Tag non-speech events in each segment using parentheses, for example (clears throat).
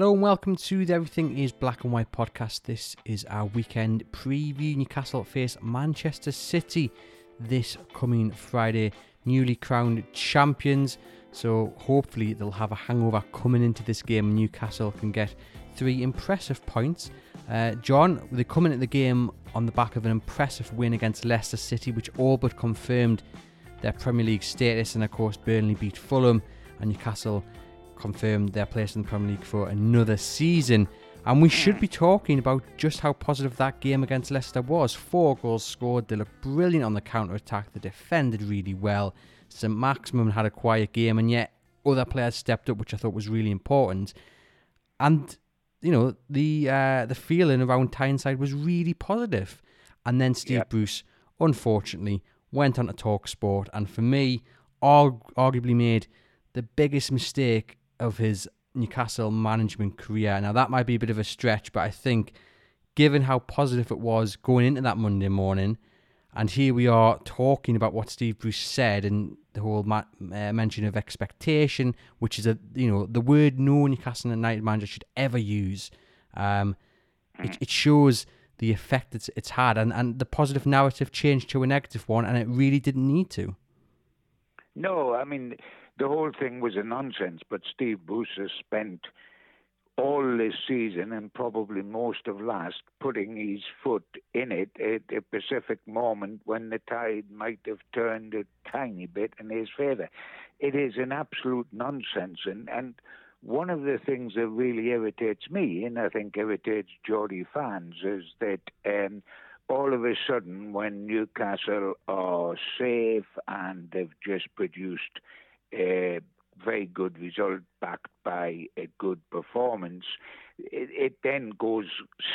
Hello and welcome to the Everything is Black and White podcast. This is our weekend preview. Newcastle face Manchester City this coming Friday, newly crowned champions. So hopefully they'll have a hangover coming into this game. Newcastle can get three impressive points. Uh, John, they come into the game on the back of an impressive win against Leicester City, which all but confirmed their Premier League status. And of course, Burnley beat Fulham, and Newcastle confirmed their place in the Premier League for another season. And we should be talking about just how positive that game against Leicester was. Four goals scored, they looked brilliant on the counter attack, they defended really well. St. Maximin had a quiet game, and yet other players stepped up, which I thought was really important. And you know the uh, the feeling around Tyneside was really positive. And then Steve yep. Bruce, unfortunately, went on to talkSPORT, and for me, arg- arguably made the biggest mistake of his Newcastle management career. Now, that might be a bit of a stretch, but I think given how positive it was going into that Monday morning, and here we are talking about what Steve Bruce said and the whole ma- uh, mention of expectation, which is a you know the word no Newcastle United manager should ever use. Um, it, it shows the effect it's it's had, and, and the positive narrative changed to a negative one, and it really didn't need to. No, I mean the whole thing was a nonsense. But Steve has spent all this season and probably most of last putting his foot in it at a specific moment when the tide might have turned a tiny bit in his favour. It is an absolute nonsense, and and one of the things that really irritates me, and I think irritates Geordie fans, is that. Um, all of a sudden, when Newcastle are safe and they've just produced a very good result backed by a good performance, it, it, then goes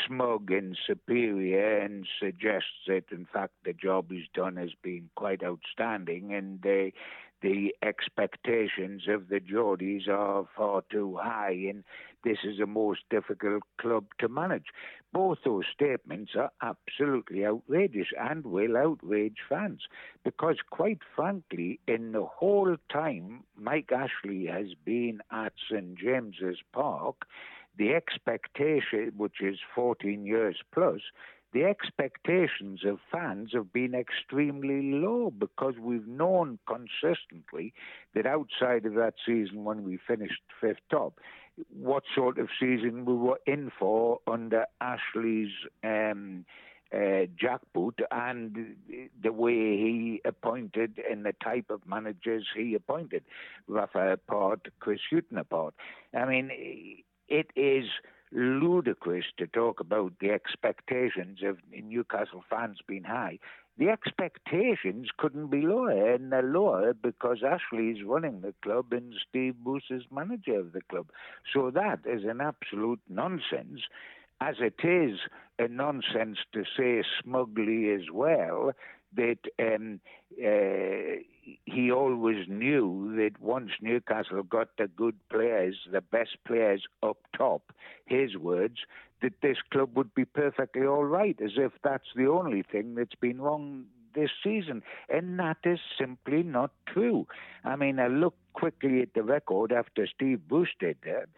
smug and superior and suggests that, in fact, the job he's done has been quite outstanding and they the expectations of the Geordies are far too high, and this is the most difficult club to manage. Both those statements are absolutely outrageous and will outrage fans because, quite frankly, in the whole time Mike Ashley has been at St James's Park, the expectation, which is 14 years plus, the expectations of fans have been extremely low because we've known consistently that outside of that season when we finished fifth top, what sort of season we were in for under Ashley's um, uh, jackboot and the way he appointed and the type of managers he appointed, Rafa apart, Chris Hughton apart. I mean, it is ludicrous to talk about the expectations of Newcastle fans being high. The expectations couldn't be lower, and they're lower because Ashley is running the club and Steve Bruce is manager of the club. So that is an absolute nonsense, as it is a nonsense to say smugly as well that um, uh, he always knew that once Newcastle got the good players, the best players up top, his words, that this club would be perfectly all right, as if that's the only thing that's been wrong this season. And that is simply not true. I mean, I look quickly at the record after Steve Bruce did that.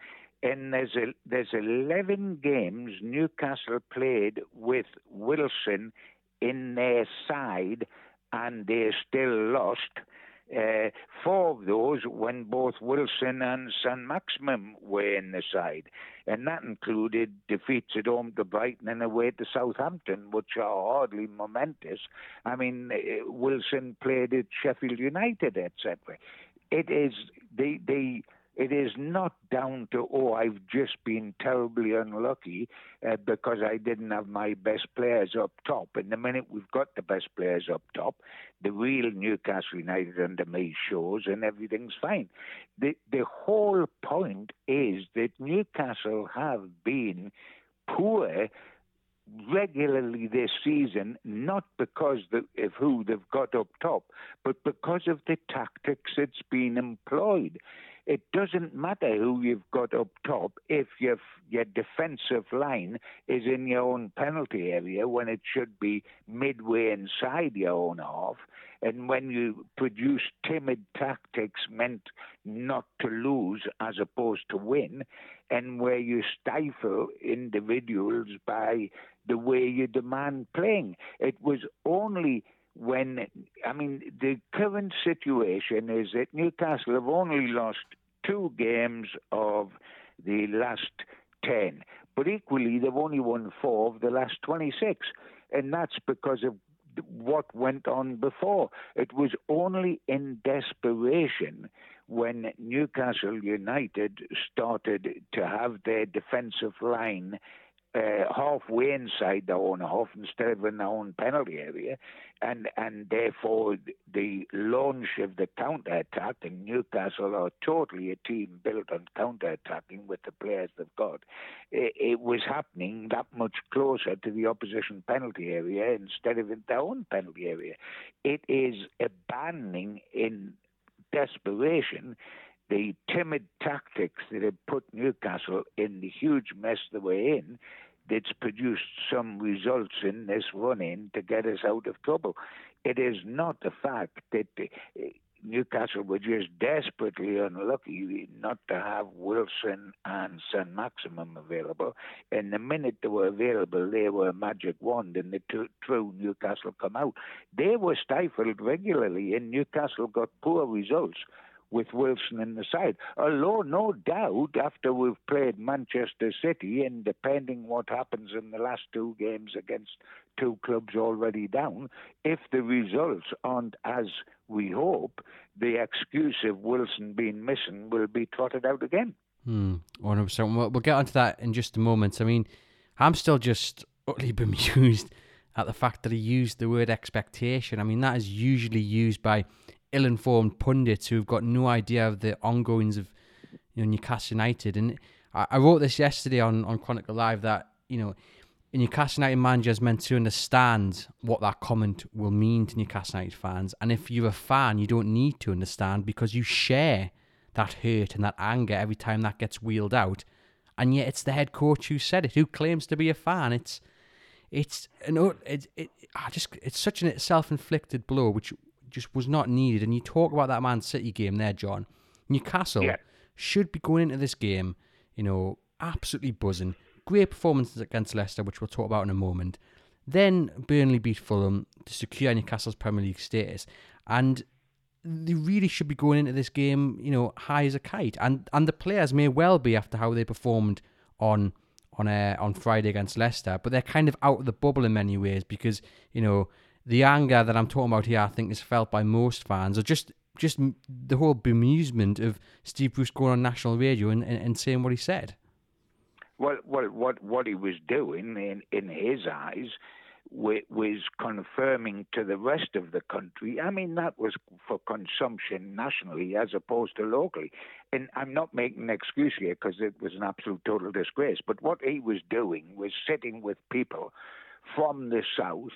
And there's a, there's 11 games Newcastle played with Wilson in their side and they still lost. Uh, four of those when both Wilson and St Maximin were in the side, and that included defeats at home to Brighton and away to Southampton, which are hardly momentous. I mean, uh, Wilson played at Sheffield United, etc. It is the the it is not down to, oh, I've just been terribly unlucky uh, because I didn't have my best players up top. And the minute we've got the best players up top, the real Newcastle United under me shows and everything's fine. The, the whole point is that Newcastle have been poor regularly this season, not because of who they've got up top, but because of the tactics that's been employed It doesn't matter who you've got up top if your your defensive line is in your own penalty area when it should be midway inside your own half. And when you produce timid tactics meant not to lose as opposed to win, and where you stifle individuals by the way you demand playing. It was only when, I mean, the current situation is that Newcastle have only lost two games of the last 10, but equally they've only won four of the last 26. And that's because of what went on before. It was only in desperation when Newcastle United started to have their defensive line uh, halfway inside their own half instead of in their own penalty area, and and therefore the launch of the counter attack. And Newcastle are totally a team built on counter attacking with the players they've got. It, it, was happening that much closer to the opposition penalty area instead of in their own penalty area. It is abandoning in desperation the timid tactics that had put Newcastle in the huge mess they were in that's produced some results in this run in to get us out of trouble. It is not the fact that uh, Newcastle were just desperately unlucky not to have Wilson and St. Maximin available. And the minute they were available, they were a magic wand and the t- true Newcastle come out. They were stifled regularly, and Newcastle got poor results with Wilson in the side. Although, no doubt, after we've played Manchester City, and depending what happens in the last two games against two clubs already down, if the results aren't as we hope, the excuse of Wilson being missing will be trotted out again. Hmm, 100%. We'll, we'll get onto that in just a moment. I mean, I'm still just utterly (laughs) bemused at the fact that he used the word expectation. I mean, that is usually used by ill-informed pundits who've got no idea of the ongoings of you know Newcastle United. And I, I wrote this yesterday on on Chronicle Live that you know. Newcastle United manager is meant to understand what that comment will mean to Newcastle United fans. And if you're a fan, you don't need to understand because you share that hurt and that anger every time that gets wheeled out. And yet it's the head coach who said it, who claims to be a fan. It's it's an it, it, I just it's such a self-inflicted blow which just was not needed. And you talk about that Man City game there, John. Newcastle yeah. should be going into this game, you know, absolutely buzzing. Great performances against Leicester, which we'll talk about in a moment. Then Burnley beat Fulham to secure Newcastle's Premier League status. And they really should be going into this game, you know, high as a kite. And and the players may well be after how they performed on on uh, on Friday against Leicester, but they're kind of out of the bubble in many ways because you know the anger that I'm talking about here, I think, is felt by most fans, or just just the whole bemusement of Steve Bruce going on national radio and, and, and saying what he said. Well, well, what what he was doing in in his eyes was confirming to the rest of the country. I mean, that was for consumption nationally as opposed to locally. And I'm not making an excuse here because it was an absolute total disgrace. But what he was doing was sitting with people from the south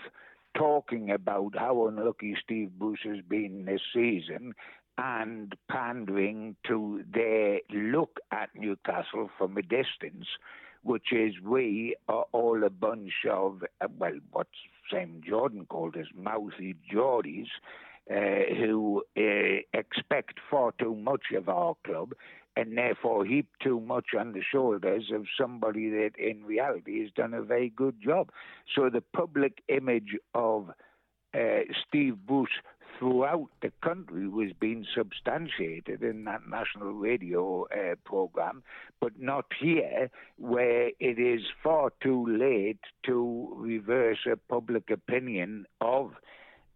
talking about how unlucky Steve Bruce has been this season and pandering to their look at Newcastle from a distance, which is we are all a bunch of, well, what Sam Jordan called us mouthy Geordies. Uh, who uh, expect far too much of our club and therefore heap too much on the shoulders of somebody that in reality has done a very good job. So the public image of uh, Steve Bruce throughout the country was being substantiated in that national radio uh, program, but not here, where it is far too late to reverse a public opinion of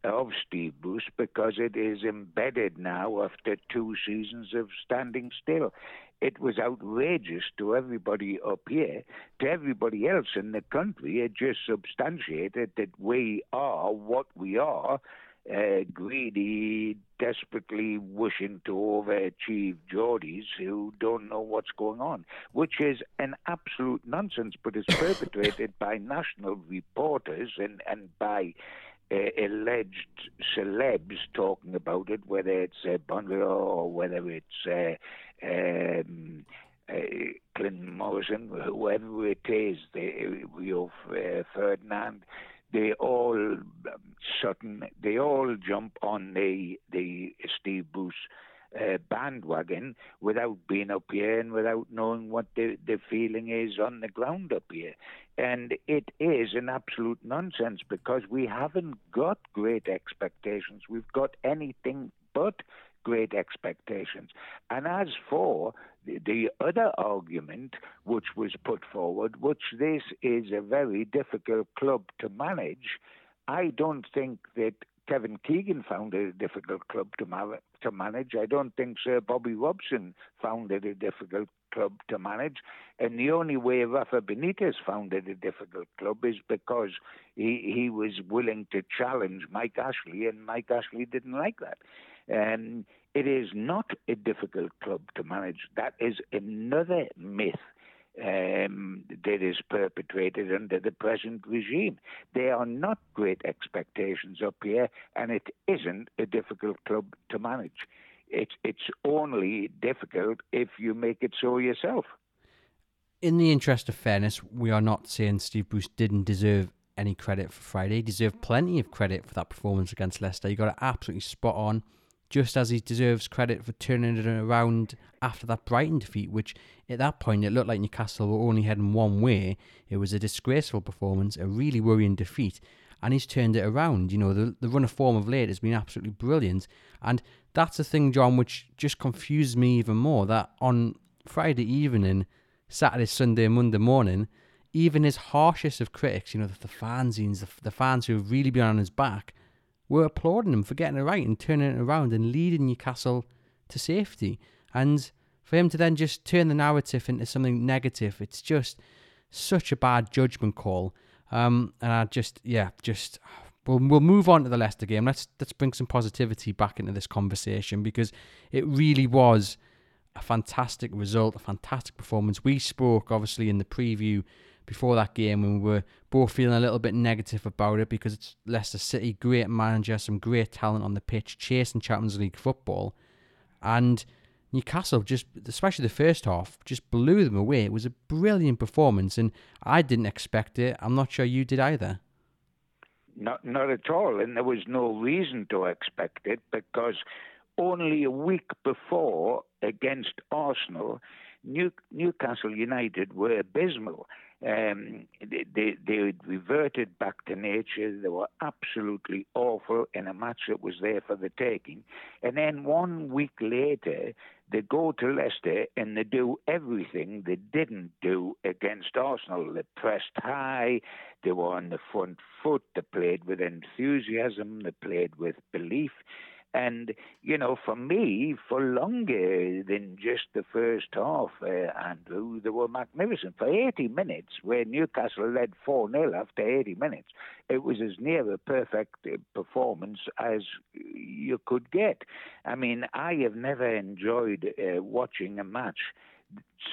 of Steve Bruce because it is embedded now after two seasons of standing still. It was outrageous to everybody up here. To everybody else in the country, it just substantiated that we are what we are. Uh, greedy, desperately wishing to overachieve Geordies who don't know what's going on, which is an absolute nonsense, but it's (laughs) perpetrated by national reporters and, and by alleged celebs talking about it, whether it's uh, or whether it's uh, um, uh, Clinton Morrison, whoever it is, they, Rio uh, Ferdinand, they all um, they all jump on the the Steve Bruce uh, bandwagon without being up here and without knowing what the, the feeling is on the ground up here. And it is an absolute nonsense because we haven't got great expectations. We've got anything but great expectations. And as for the, the other argument which was put forward, which this is a very difficult club to manage, I don't think that Kevin Keegan found it a difficult club to, ma- to manage. I don't think Sir Bobby Robson found it a difficult club to manage. And the only way Rafa Benitez found it a difficult club is because he, he was willing to challenge Mike Ashley, and Mike Ashley didn't like that. And it is not a difficult club to manage. That is another myth um, that is perpetrated under the present regime. There are not great expectations up here, and it isn't a difficult club to manage. It's it's only difficult if you make it so yourself. In the interest of fairness, we are not saying Steve Bruce didn't deserve any credit for Friday. He deserved plenty of credit for that performance against Leicester. He got it absolutely spot on just as he deserves credit for turning it around after that Brighton defeat, which at that point it looked like Newcastle were only heading one way. It was a disgraceful performance, a really worrying defeat, and he's turned it around. You know, the, the run of form of late has been absolutely brilliant, and that's the thing, John, which just confuses me even more. That on Friday evening, Saturday, Sunday, Monday morning, even his harshest of critics, you know, the, the fanzines, the, the fans who have really been on his back, were applauding him for getting it right and turning it around and leading Newcastle to safety. And for him to then just turn the narrative into something negative, it's just such a bad judgment call. Um, and I just, yeah, just we'll we'll move on to the Leicester game. Let's let's bring some positivity back into this conversation because it really was a fantastic result, a fantastic performance. We spoke obviously in the preview before that game when we were both feeling a little bit negative about it because it's Leicester City, great manager, some great talent on the pitch, chasing Champions League football. And Newcastle just, especially the first half, just blew them away. It was a brilliant performance, and I didn't expect it. I'm not sure you did either. Not, not at all, and there was no reason to expect it because only a week before against Arsenal, New, Newcastle United were abysmal. Um, they, they, they reverted back to nature. They were absolutely awful in a match that was there for the taking. And then one week later, they go to Leicester and they do everything they didn't do against Arsenal. They pressed high, they were on the front foot, they played with enthusiasm, they played with belief. And, you know, for me, for longer than just the first half, uh, Andrew, they were magnificent. For 80 minutes, where Newcastle led 4 0 after 80 minutes, it was as near a perfect uh, performance as you could get. I mean, I have never enjoyed uh, watching a match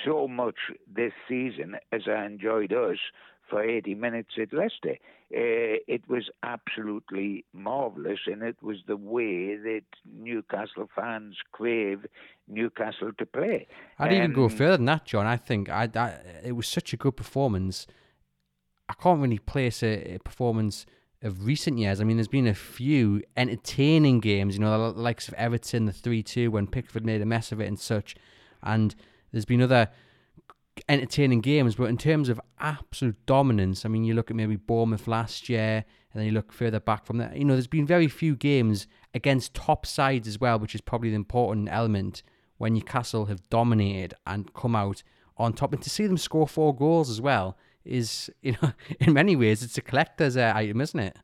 so much this season as I enjoyed us for 80 minutes at Leicester. Uh, it was absolutely marvellous, and it was the way that Newcastle fans crave Newcastle to play. I'd um, even go um, further than that, John. I think I, I, it was such a good performance. I can't really place a, a, performance of recent years. I mean, there's been a few entertaining games, you know, the likes of Everton, the 3 2, when Pickford made a mess of it and such. And there's been other entertaining games, but in terms of absolute dominance, I mean, you look at maybe Bournemouth last year, and then you look further back from that. You know, there's been very few games against top sides as well, which is probably the important element when Newcastle have dominated and come out on top. And to see them score four goals as well is, (laughs) you know, in many ways, it's a collector's uh, item, isn't it?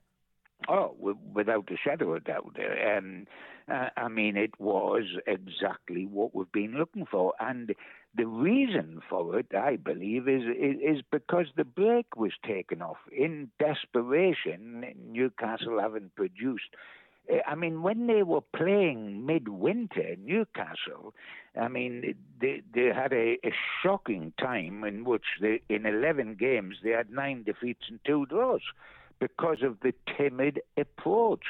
Oh, without a shadow of doubt. Um, uh, I mean, it was exactly what we've been looking for. And the reason for it, I believe, is, is, is because the brake was taken off. In desperation, Newcastle haven't produced. Eh, I mean, when they were playing midwinter, Newcastle, I mean, they they had a, a shocking time in which they, in 11 games they had nine defeats and two draws because of the timid approach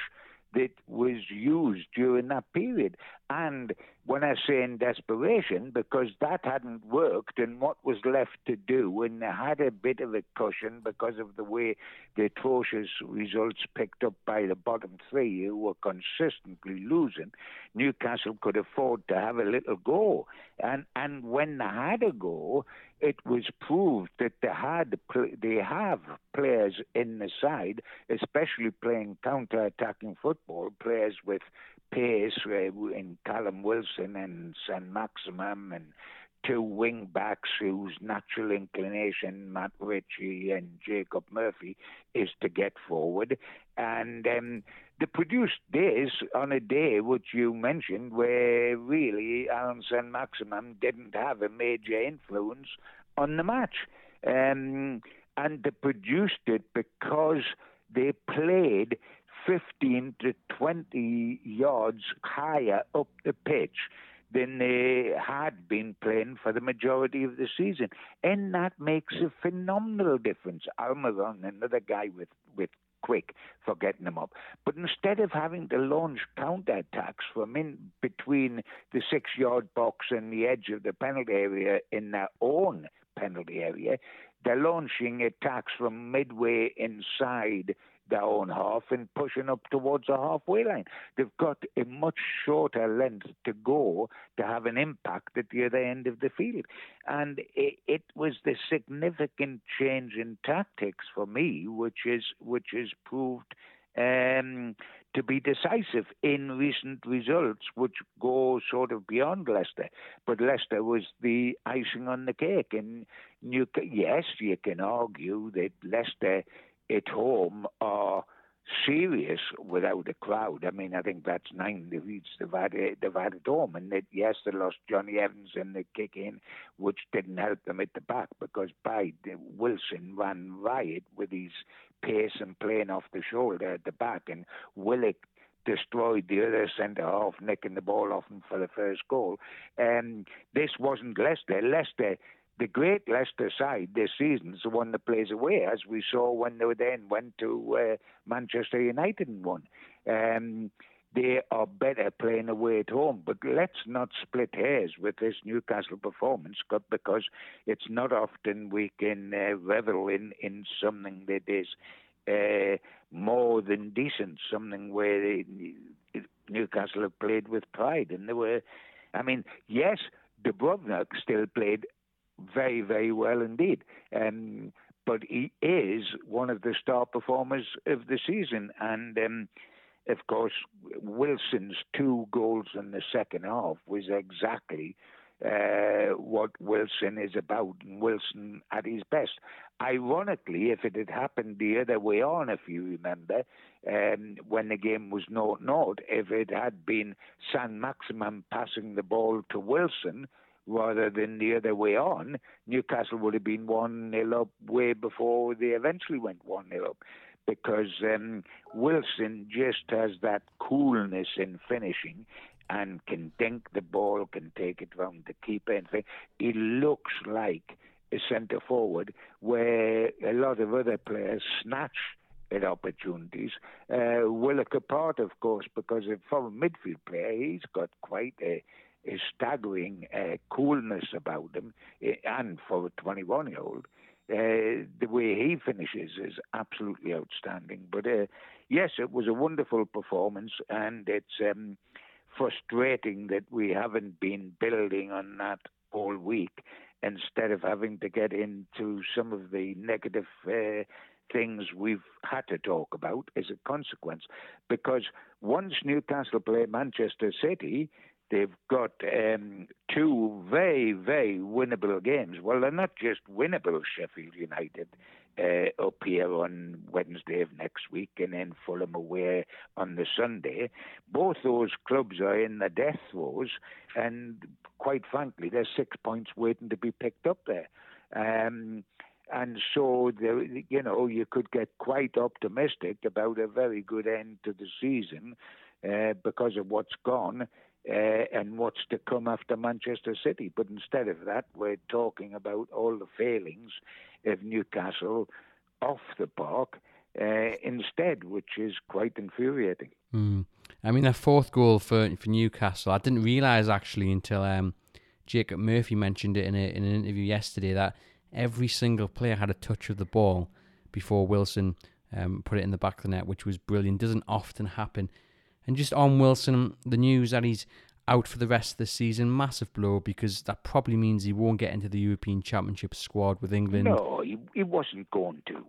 that was used during that period. And when I say in desperation, because that hadn't worked, and what was left to do, and they had a bit of a cushion because of the way the atrocious results picked up by the bottom three, who were consistently losing, Newcastle could afford to have a little go. And and when they had a go, it was proved that they had they have players in the side, especially playing counter-attacking football, players with pace in Callum Wilson and Saint-Maximin and two wing backs whose natural inclination, Matt Ritchie and Jacob Murphy, is to get forward. And um, the produced this on a day which you mentioned where really Allan Saint-Maximin didn't have a major influence on the match. Um, and they produced it because they played 15 to 20 yards higher up the pitch than they had been playing for the majority of the season. And that makes a phenomenal difference. Almiron, another guy with, with quick for getting them up. But instead of having to launch counter attacks from in between the six yard box and the edge of the penalty area in their own penalty area, they're launching attacks from midway inside their own half and pushing up towards the halfway line. They've got a much shorter length to go to have an impact at the other end of the field. And it, it was the significant change in tactics for me, which is which is proved um, to be decisive in recent results, which go sort of beyond Leicester. But Leicester was the icing on the cake. And you, yes, you can argue that Leicester at home are serious without a crowd. I mean, I think that's nine defeats they've had, they've had at home. And that, yes, they lost Jonny Evans in the kick in, which didn't help them at the back because by Wilson ran riot with his pace and playing off the shoulder at the back. And Willock destroyed the other centre half, nicking the ball off him for the first goal. And um, this wasn't Leicester. Leicester the great Leicester side this season is the one that plays away, as we saw when they then went to uh, Manchester United and won. Um, they are better playing away at home. But let's not split hairs with this Newcastle performance because it's not often we can uh, revel in, in something that is uh, more than decent, something where Newcastle have played with pride. And they were, I mean, yes, Dubravka still played very, very well indeed. Um, but he is one of the star performers of the season. And um, of course, Wilson's two goals in the second half was exactly uh, what Wilson is about, and Wilson at his best. Ironically, if it had happened the other way on, if you remember, um, when the game was 0 0, if it had been Saint-Maximin passing the ball to Wilson, rather than the other way on, Newcastle would have been 1 0 up way before they eventually went 1 0 up. Because um, Wilson just has that coolness in finishing and can dink the ball, can take it round the keeper. And thing. He looks like a centre forward where a lot of other players snatch at opportunities. Uh, Willock apart, of course, because a midfield player, he's got quite a a staggering uh, coolness about him, eh, and for a 21 year old, uh, the way he finishes is absolutely outstanding. But uh, yes, it was a wonderful performance, and it's um, frustrating that we haven't been building on that all week instead of having to get into some of the negative uh, things we've had to talk about as a consequence. Because once Newcastle play Manchester City, They've got um, two very, very winnable games. Well, they're not just winnable, Sheffield United uh, up here on Wednesday of next week and then Fulham away on the Sunday. Both those clubs are in the death throes, and quite frankly, there's six points waiting to be picked up there. Um, and so, you know, you could get quite optimistic about a very good end to the season uh, because of what's gone uh, and what's to come after Manchester City. But instead of that, we're talking about all the failings of Newcastle off the park. uh, instead, which is quite infuriating. Mm. I mean, a fourth goal for for Newcastle, I didn't realise actually until um, Jacob Murphy mentioned it in, a, in an interview yesterday that every single player had a touch of the ball before Wilson um, put it in the back of the net, which was brilliant. Doesn't often happen. And just on Wilson, the news that he's out for the rest of the season, massive blow because that probably means he won't get into the European Championship squad with England. No, he, he wasn't going to.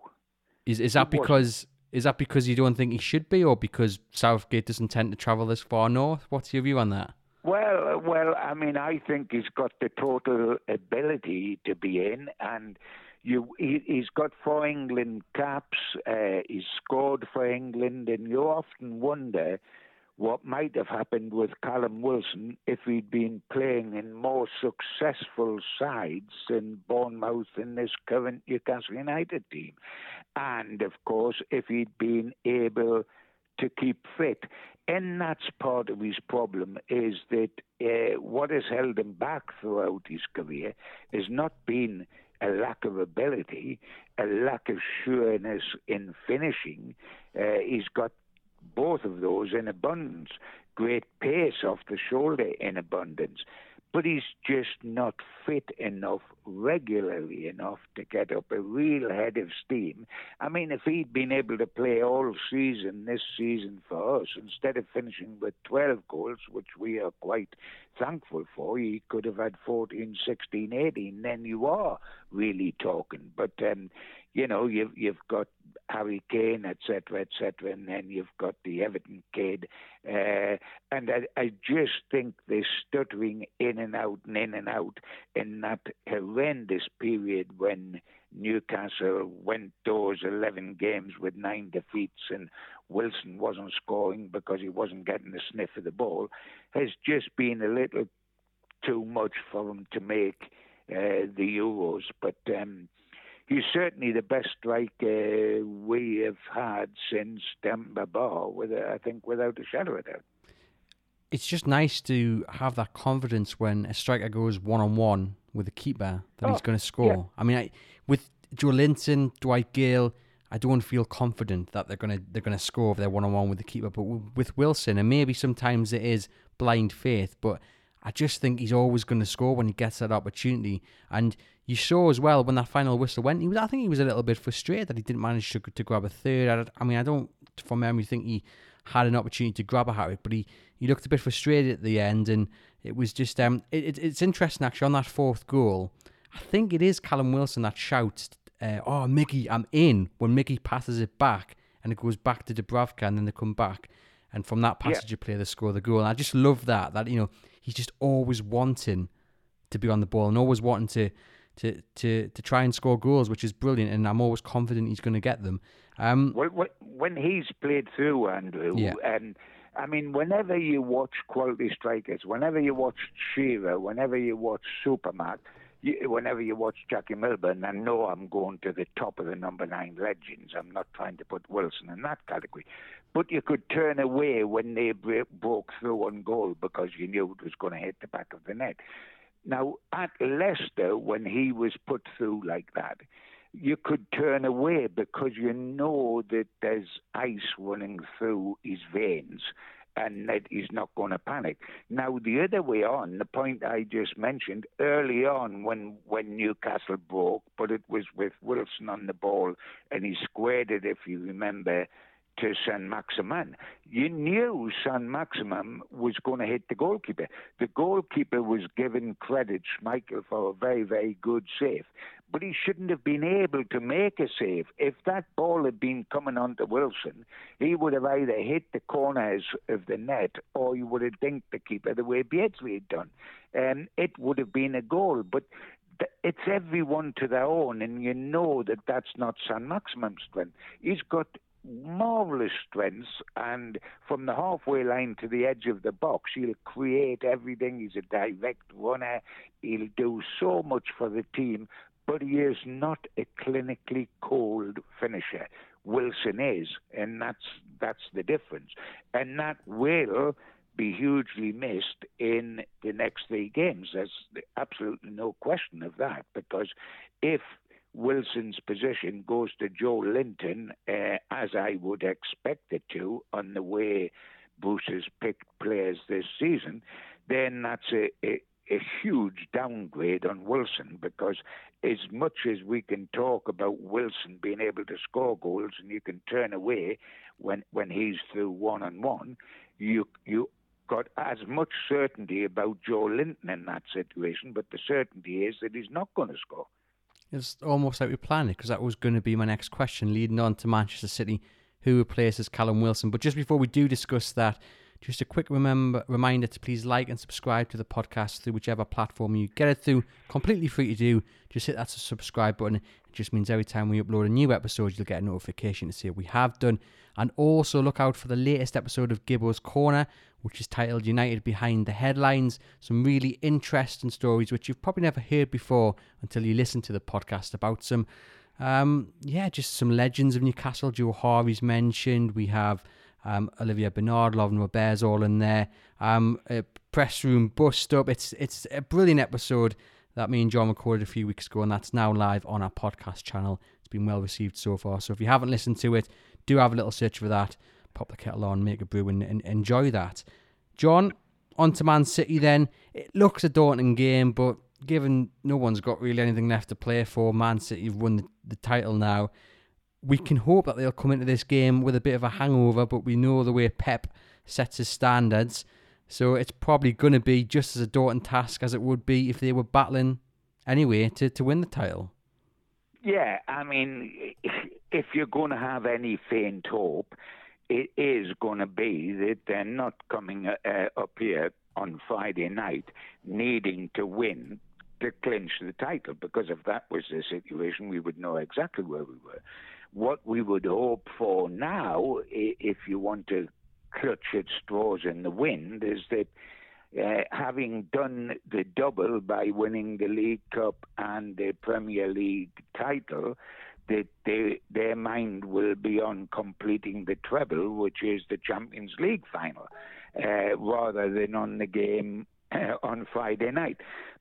Is is that because is that because you don't think he should be, or because Southgate doesn't tend to travel this far north? What's your view on that? Well, well, I mean, I think he's got the total ability to be in, and you, he, has got four England caps. Uh, he's scored for England, and you often wonder what might have happened with Callum Wilson if he'd been playing in more successful sides than Bournemouth in this current Newcastle United team. And of course, if he'd been able to keep fit. And that's part of his problem is that uh, what has held him back throughout his career has not been a lack of ability, a lack of sureness in finishing. Uh, he's got both of those in abundance. Great pace off the shoulder in abundance. But he's just not fit enough regularly enough to get up a real head of steam. I mean, if he'd been able to play all season this season for us, instead of finishing with 12 goals, which we are quite thankful for, he could have had 14, 16, 18. Then you are really talking. But um, you know, you've you've got Harry Kane, etc., etc., and then you've got the Everton kid, uh, and I, I just think they're stuttering in and out and in and out in that horrendous period when Newcastle went those 11 games with nine defeats and Wilson wasn't scoring because he wasn't getting the sniff of the ball, has just been a little too much for him to make uh, the Euros. But um, he's certainly the best striker we have had since Demba Ba, with I think without a shadow of a doubt. It's just nice to have that confidence when a striker goes one on one with a keeper that oh, he's going to score. Yeah. I mean, I, with Joelinton, Dwight Gayle, I don't feel confident that they're gonna they're gonna score if they're one on one with the keeper. But with Wilson, and maybe sometimes it is blind faith, but I just think he's always going to score when he gets that opportunity. And you saw as well when that final whistle went, he was I think he was a little bit frustrated that he didn't manage to, to grab a third. I, I mean, I don't from memory think he had an opportunity to grab a hat but he, he looked a bit frustrated at the end, and it was just um it, it, it's interesting actually on that fourth goal. I think it is Callum Wilson that shouts, uh, "Oh, Mickey, I'm in!" when Mickey passes it back and it goes back to Dubravka, and then they come back, and from that passage yeah. of play they score the goal. And I just love that that you know he's just always wanting to be on the ball and always wanting to to to to try and score goals, which is brilliant. And I'm always confident he's going to get them. Um, well, when he's played through, Andrew, yeah. and I mean, whenever you watch quality strikers, whenever you watch Shearer, whenever you watch Supermac, you, whenever you watch Jackie Milburn, I know I'm going to the top of the number nine legends. I'm not trying to put Wilson in that category. But you could turn away when they broke through on goal because you knew it was going to hit the back of the net. Now, at Leicester, when he was put through like that, you could turn away because you know that there's ice running through his veins and that he's not going to panic. Now, the other way on, the point I just mentioned early on when, when Newcastle broke, but it was with Wilson on the ball and he squared it, if you remember, to Saint Maximin. You knew Saint Maximin was going to hit the goalkeeper. The goalkeeper was given credit, Michael, for a very, very good save. But he shouldn't have been able to make a save. If that ball had been coming onto Wilson, he would have either hit the corners of the net or he would have dinked the keeper the way Beardsley had done. And it would have been a goal. But it's everyone to their own, and you know that that's not Saint-Maximin's strength. He's got marvelous strengths, and from the halfway line to the edge of the box, he'll create everything. He's a direct runner. He'll do so much for the team, but he is not a clinically cold finisher. Wilson is, and that's that's the difference, and that will be hugely missed in the next three games. There's absolutely no question of that, because if Wilson's position goes to Joelinton, uh, as I would expect it to, on the way Bruce has picked players this season, then that's a, a, a huge downgrade on Wilson because as much as we can talk about Wilson being able to score goals and you can turn away when when he's through one on one, you you got as much certainty about Joelinton in that situation, but the certainty is that he's not going to score. It's almost like we planned it because that was going to be my next question, leading on to Manchester City, who replaces Callum Wilson. But just before we do discuss that, just a quick remember reminder to please like and subscribe to the podcast through whichever platform you get it through. Completely free to do. Just hit that subscribe button. It just means every time we upload a new episode, you'll get a notification to see what we have done. And also look out for the latest episode of Gibbo's Corner, which is titled United Behind the Headlines. Some really interesting stories which you've probably never heard before until you listen to the podcast about some. Um, yeah, just some legends of Newcastle. Joe Harvey's mentioned. We have um, Olivier Bernard, Laurent Robert's all in there. Um, press room bust up. It's it's a brilliant episode that me and John recorded a few weeks ago, and that's now live on our podcast channel. It's been well received so far. So if you haven't listened to it, do have a little search for that. Pop the kettle on, make a brew, and, and enjoy that. John, on to Man City then. It looks a daunting game, but given no one's got really anything left to play for, Man City have won the, the title now we can hope that they'll come into this game with a bit of a hangover, but we know the way Pep sets his standards. So it's probably going to be just as a daunting task as it would be if they were battling anyway to, to win the title. Yeah, I mean, if you're going to have any faint hope, it is going to be that they're not coming uh, up here on Friday night needing to win to clinch the title, because if that was the situation, we would know exactly where we were. What we would hope for now, if you want to clutch at straws in the wind, is that uh, having done the double by winning the League Cup and the Premier League title, that they, their mind will be on completing the treble, which is the Champions League final, uh, rather than on the game uh, (clears throat) on Friday night.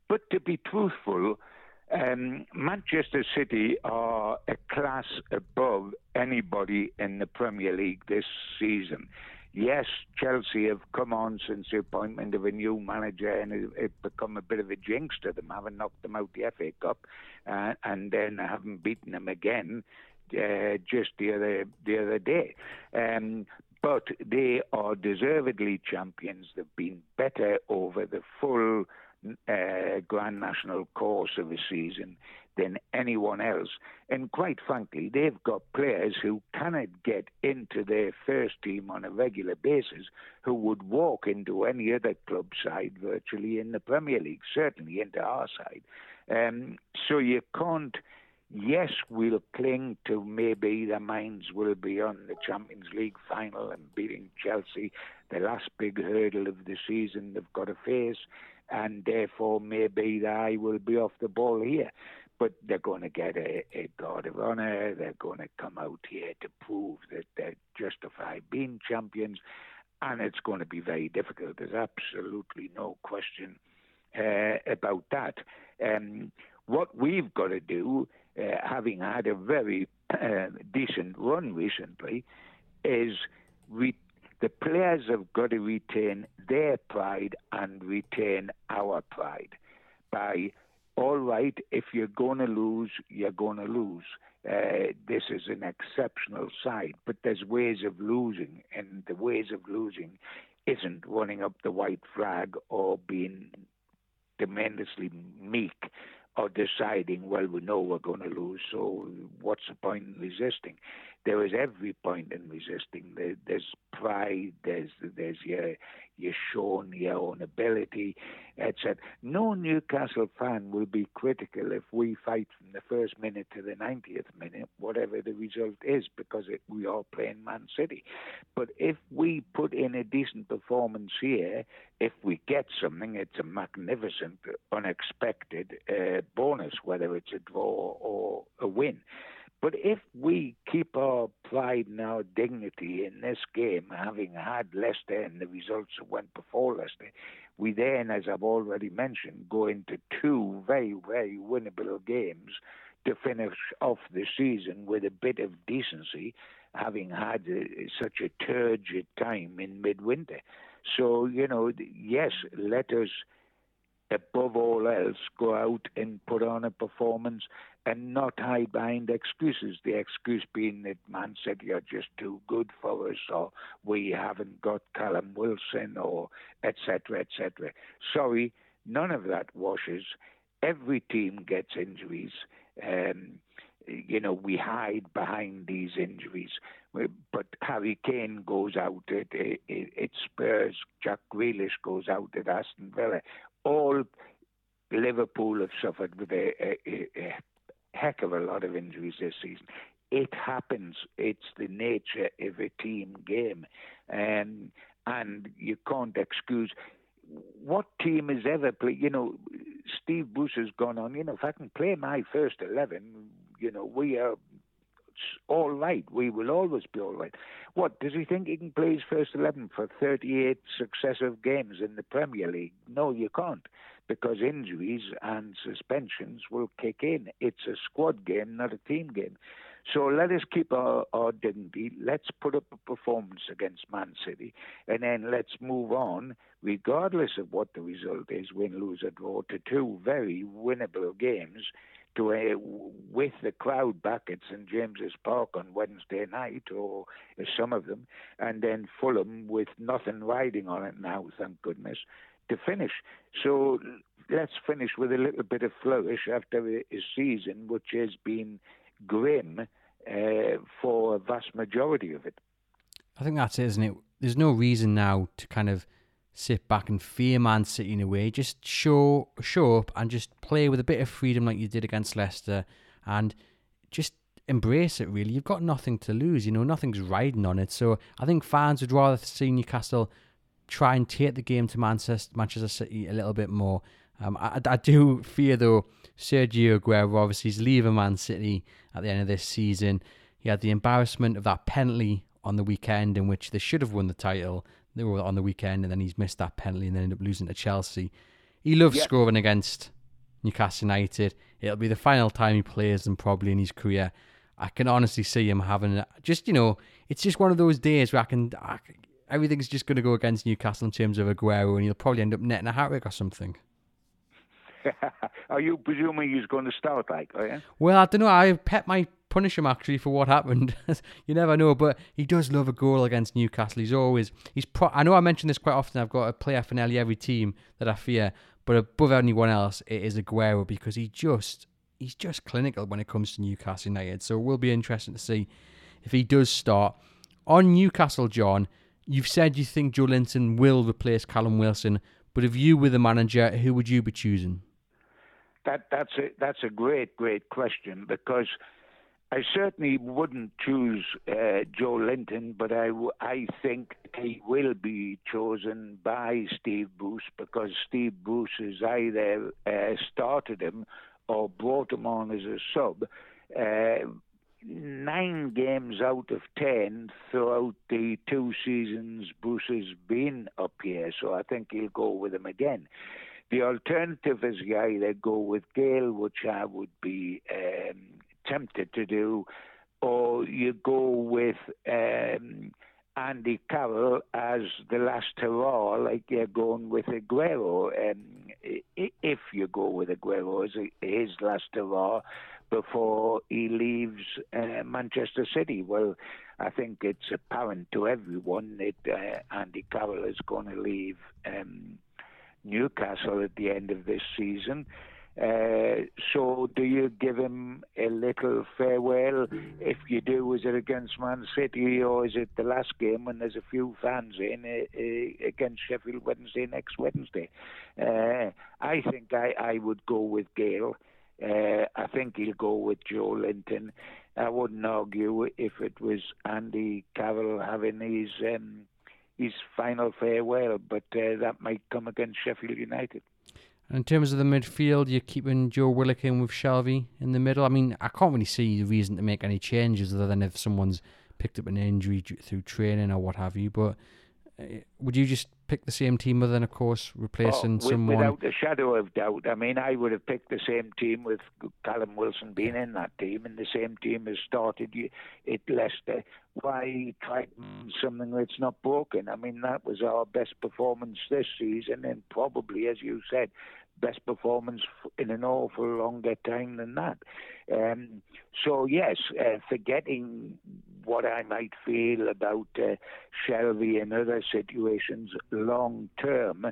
But to be truthful, um, Manchester City are a class above anybody in the Premier League this season. Yes, Chelsea have come on since the appointment of a new manager and it, it become a bit of a jinx to them, having knocked them out the FA Cup uh, and then haven't beaten them again uh, just the other the other day. Um, but they are deservedly champions. They've been better over the full uh, Grand National course of a season than anyone else. And quite frankly, they've got players who cannot get into their first team on a regular basis who would walk into any other club side virtually in the Premier League, certainly into our side. Um, so you can't. Yes, we'll cling to maybe the minds will be on the Champions League final and beating Chelsea, the last big hurdle of the season they've got to face and therefore maybe they will be off the ball here. But they're going to get a, a guard of honour. They're going to come out here to prove that they're justified being champions, and it's going to be very difficult. There's absolutely no question uh, about that. Um, what we've got to do, uh, having had a very uh, decent run recently, is we the players have got to retain their pride and retain our pride by all right, if you're going to lose, you're going to lose. Uh, this is an exceptional side, but there's ways of losing, and the ways of losing isn't running up the white flag or being tremendously meek or deciding, well, we know we're going to lose, so what's the point in resisting? There is every point in resisting. There, there's pride, there's there's your your shown your own ability, etc. No Newcastle fan will be critical if we fight from the first minute to the 90th minute, whatever the result is, because it, we are playing Man City. But if we put in a decent performance here, if we get something, it's a magnificent, unexpected uh, bonus, whether it's a draw or a win. But if we keep our pride and our dignity in this game, having had Leicester and the results that went before Leicester, we then, as I've already mentioned, go into two very, very winnable games to finish off the season with a bit of decency, having had a, such a turgid time in midwinter. So, you know, yes, let us, above all else, go out and put on a performance and not hide behind excuses. The excuse being that Man City are just too good for us, or we haven't got Callum Wilson, or etc. etc. Sorry, none of that washes. Every team gets injuries. Um, you know, we hide behind these injuries. But Harry Kane goes out at, at, at Spurs, Jack Grealish goes out at Aston Villa. All Liverpool have suffered with a, a, a heck of a lot of injuries this season. It happens. It's the nature of a team game. Um, and you can't excuse what team has ever played? You know, Steve Bruce has gone on. You know, if I can play my first eleven, you know, we are all right. We will always be all right. What does he think he can play his first eleven for thirty-eight successive games in the Premier League? No, you can't, because injuries and suspensions will kick in. It's a squad game, not a team game. So let us keep our, our dignity. Let's put up a performance against Man City, and then let's move on, regardless of what the result is win, lose, or draw, to two very winnable games. To a, with the crowd back at St James's Park on Wednesday night, or some of them, and then Fulham with nothing riding on it now, thank goodness, to finish. So let's finish with a little bit of flourish after a, season which has been grim uh, for a vast majority of it. I think that's it, isn't it? There's no reason now to kind of sit back and fear Man City in a way. Just show show up and just play with a bit of freedom like you did against Leicester, and just embrace it. Really, you've got nothing to lose. You know, nothing's riding on it. So I think fans would rather see Newcastle try and take the game to Manchester Manchester City a little bit more. Um, I, I do fear though Sergio Aguero obviously is leaving Man City at the end of this season. He had the embarrassment of that penalty on the weekend in which they should have won the title. They were on the weekend and then he's missed that penalty and then ended up losing to Chelsea. He loves yep. scoring against Newcastle United. It'll be the final time he plays them probably in his career. I can honestly see him having just you know, it's just one of those days where I can, I, everything's just going to go against Newcastle in terms of Aguero, and he'll probably end up netting a hat trick or something. (laughs) are you presuming he's going to start like? Are you? Well, I don't know. I pet my punish him actually for what happened. (laughs) you never know, but he does love a goal against Newcastle. He's always he's. Pro- I know I mention this quite often. I've got a player for nearly every team that I fear, but above anyone else, it is Aguero because he just he's just clinical when it comes to Newcastle United. So it will be interesting to see if he does start on Newcastle. John, you've said you think Joelinton will replace Callum Wilson, but if you were the manager, who would you be choosing? that that's a that's a great great question because I certainly wouldn't choose uh, Joelinton, but I, I think he will be chosen by Steve Bruce because Steve Bruce has either uh, started him or brought him on as a sub. Uh, nine games out of ten throughout the two seasons Bruce has been up here, so I think he'll go with him again. The alternative is you either go with Gayle, which I would be um, tempted to do, or you go with um, Andy Carroll as the last hurrah, like you're going with Aguero. Um, if you go with Aguero as his last hurrah before he leaves uh, Manchester City, well, I think it's apparent to everyone that uh, Andy Carroll is going to leave. Um, Newcastle at the end of this season. Uh, so, do you give him a little farewell? If you do, is it against Man City or is it the last game when there's a few fans in uh, uh, against Sheffield Wednesday next Wednesday? Uh, I think I, I would go with Gayle. Uh, I think he'll go with Joelinton. I wouldn't argue if it was Andy Carroll having his. Um, his final farewell, but uh, that might come against Sheffield United. In terms of the midfield, you're keeping Joe Willock in with Shelvey in the middle. I mean, I can't really see the reason to make any changes other than if someone's picked up an injury through training or what have you. But would you just pick the same team other than, of course, replacing oh, someone? Without a shadow of doubt. I mean, I would have picked the same team with Callum Wilson being in that team, and the same team has started at Leicester. Why try something that's not broken? I mean, that was our best performance this season, and probably, as you said, best performance in an awful longer time than that. Um, so yes, uh, forgetting what I might feel about uh, Shelvey and other situations long term.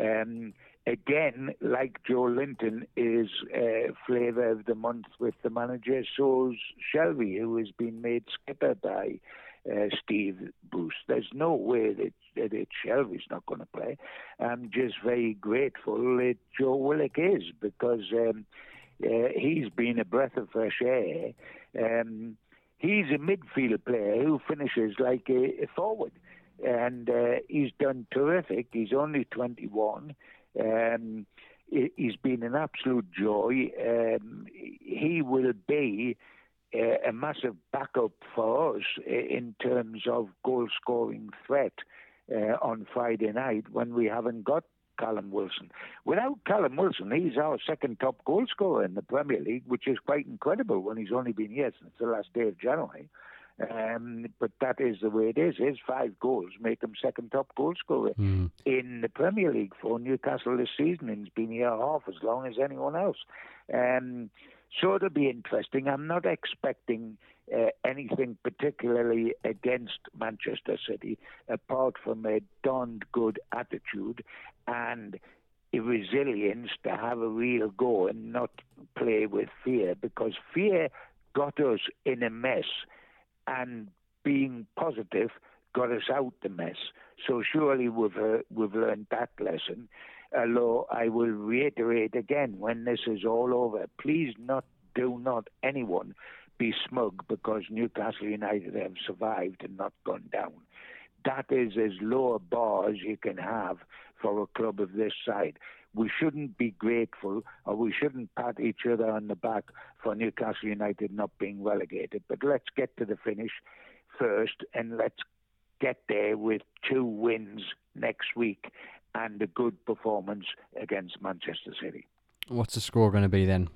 Um, again, like Joelinton, is uh, flavour of the month with the manager, so's Shelvey, who has been made skipper by uh, Steve Bruce. There's no way that, that Shelvey's not going to play. I'm just very grateful that Joe Willock is because um, uh, he's been a breath of fresh air. Um, he's a midfield player who finishes like a, a forward, and uh, he's done terrific. He's only 21. Um, he's been an absolute joy. Um, he will be a massive backup for us in terms of goal scoring threat uh, on Friday night when we haven't got Callum Wilson. Without Callum Wilson, he's our second top goal scorer in the Premier League, which is quite incredible when he's only been here since the last day of January. Um, but that is the way it is. His five goals make him second top goal scorer mm. in the Premier League for Newcastle this season, and he's been here half as long as anyone else. Um, so it'll be interesting. I'm not expecting uh, anything particularly against Manchester City, apart from a darned good attitude and a resilience to have a real go and not play with fear, because fear got us in a mess, and being positive got us out the mess. So surely we've uh, we've learned that lesson. Although I will reiterate again, when this is all over, please not do not anyone be smug because Newcastle United have survived and not gone down. That is as low a bar as you can have for a club of this side. We shouldn't be grateful or we shouldn't pat each other on the back for Newcastle United not being relegated. But let's get to the finish first and let's get there with two wins next week and a good performance against Manchester City. What's the score going to be then?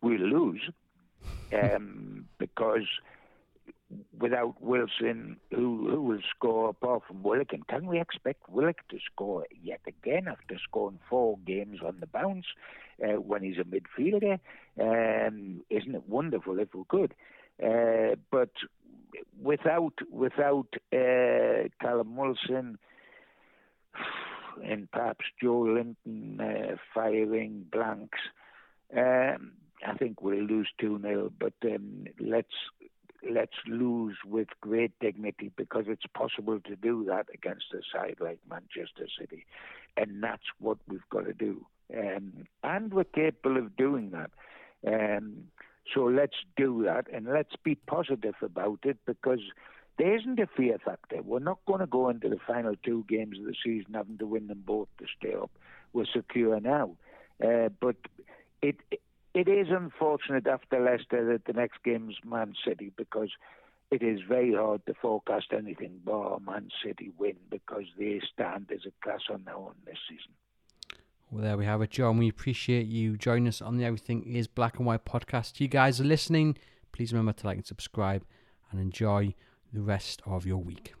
We'll lose (laughs) um, because without Wilson, who who will score apart from Willock? And can we expect Willock to score yet again after scoring four games on the bounce uh, when he's a midfielder? Um, isn't it wonderful if we could? Uh, but without without uh, Callum Wilson and perhaps Joelinton uh, firing blanks, um, I think we'll lose two 0 But um, let's let's lose with great dignity because it's possible to do that against a side like Manchester City, and that's what we've got to do. Um, and we're capable of doing that. Um, so let's do that and let's be positive about it because there isn't a fear factor. We're not going to go into the final two games of the season having to win them both to stay up. We're secure now. Uh, but it, it is unfortunate after Leicester that the next game's Man City because it is very hard to forecast anything but Man City win because they stand as a class on their own this season. Well, there we have it, John. We appreciate you joining us on the Everything is Black and White podcast. You guys are listening. Please remember to like and subscribe and enjoy the rest of your week.